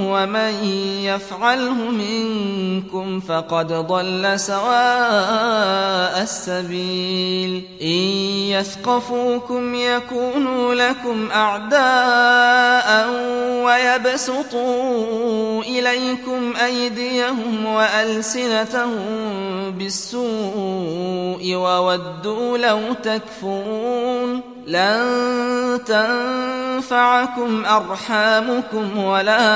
ومن يفعله منكم فقد ضل سواء السبيل إن يثقفوكم يكونوا لكم أعداء ويبسطوا إليكم أيديهم وألسنتهم بالسوء وودوا لو تكفرون لن تنفعكم أرحامكم ولا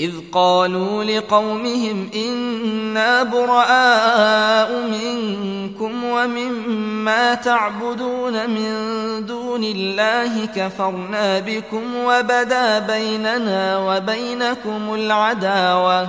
إذ قالوا لقومهم إنا براء منكم ومما تعبدون من دون الله كفرنا بكم وبدا بيننا وبينكم العداوة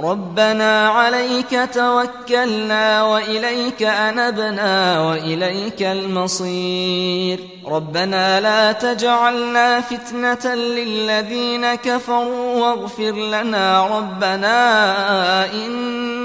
ربنا عليك توكلنا وإليك أنبنا وإليك المصير. ربنا لا تجعلنا فتنة للذين كفروا واغفر لنا ربنا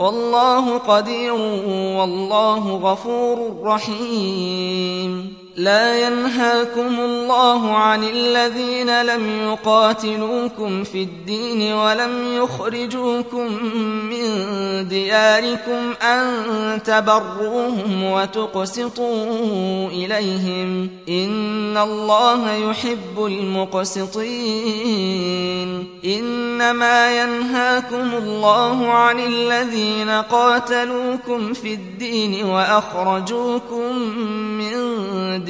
والله قدير والله غفور رحيم. لا ينهاكم الله عن الذين لم يقاتلوكم في الدين ولم يخرجوكم من دياركم أن تبروهم وتقسطوا إليهم إن الله يحب المقسطين إنما ينهاكم الله عن الذين قاتلوكم في الدين وأخرجوكم من دياركم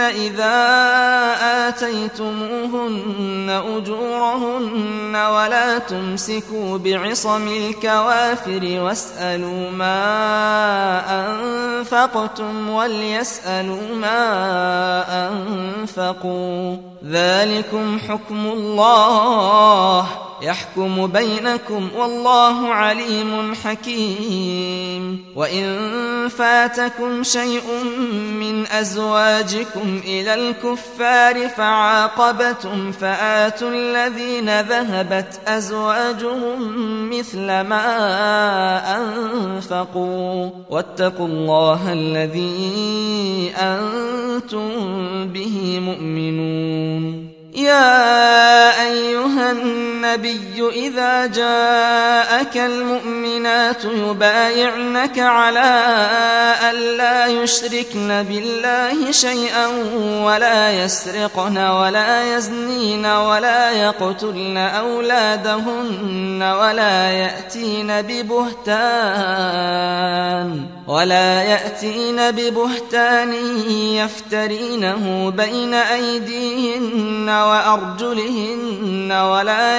إذا آتيتموهن أجورهن ولا تمسكوا بعصم الكوافر واسألوا ما أنفقتم وليسألوا ما أنفقوا ذلكم حكم الله يحكم بينكم والله عليم حكيم. وإن فاتكم شيء من أزواجكم إلى الكفار فعاقبتم فآتوا الذين ذهبت أزواجهم مثل ما أنفقوا. واتقوا الله الذي أنتم به مؤمنون. يا أيها النبي إذا جاءك المؤمنات يبايعنك على أن لا يشركن بالله شيئا ولا يسرقن ولا يزنين ولا يقتلن أولادهن ولا يأتين ببهتان ولا يأتين ببهتان يفترينه بين أيديهن وأرجلهن ولا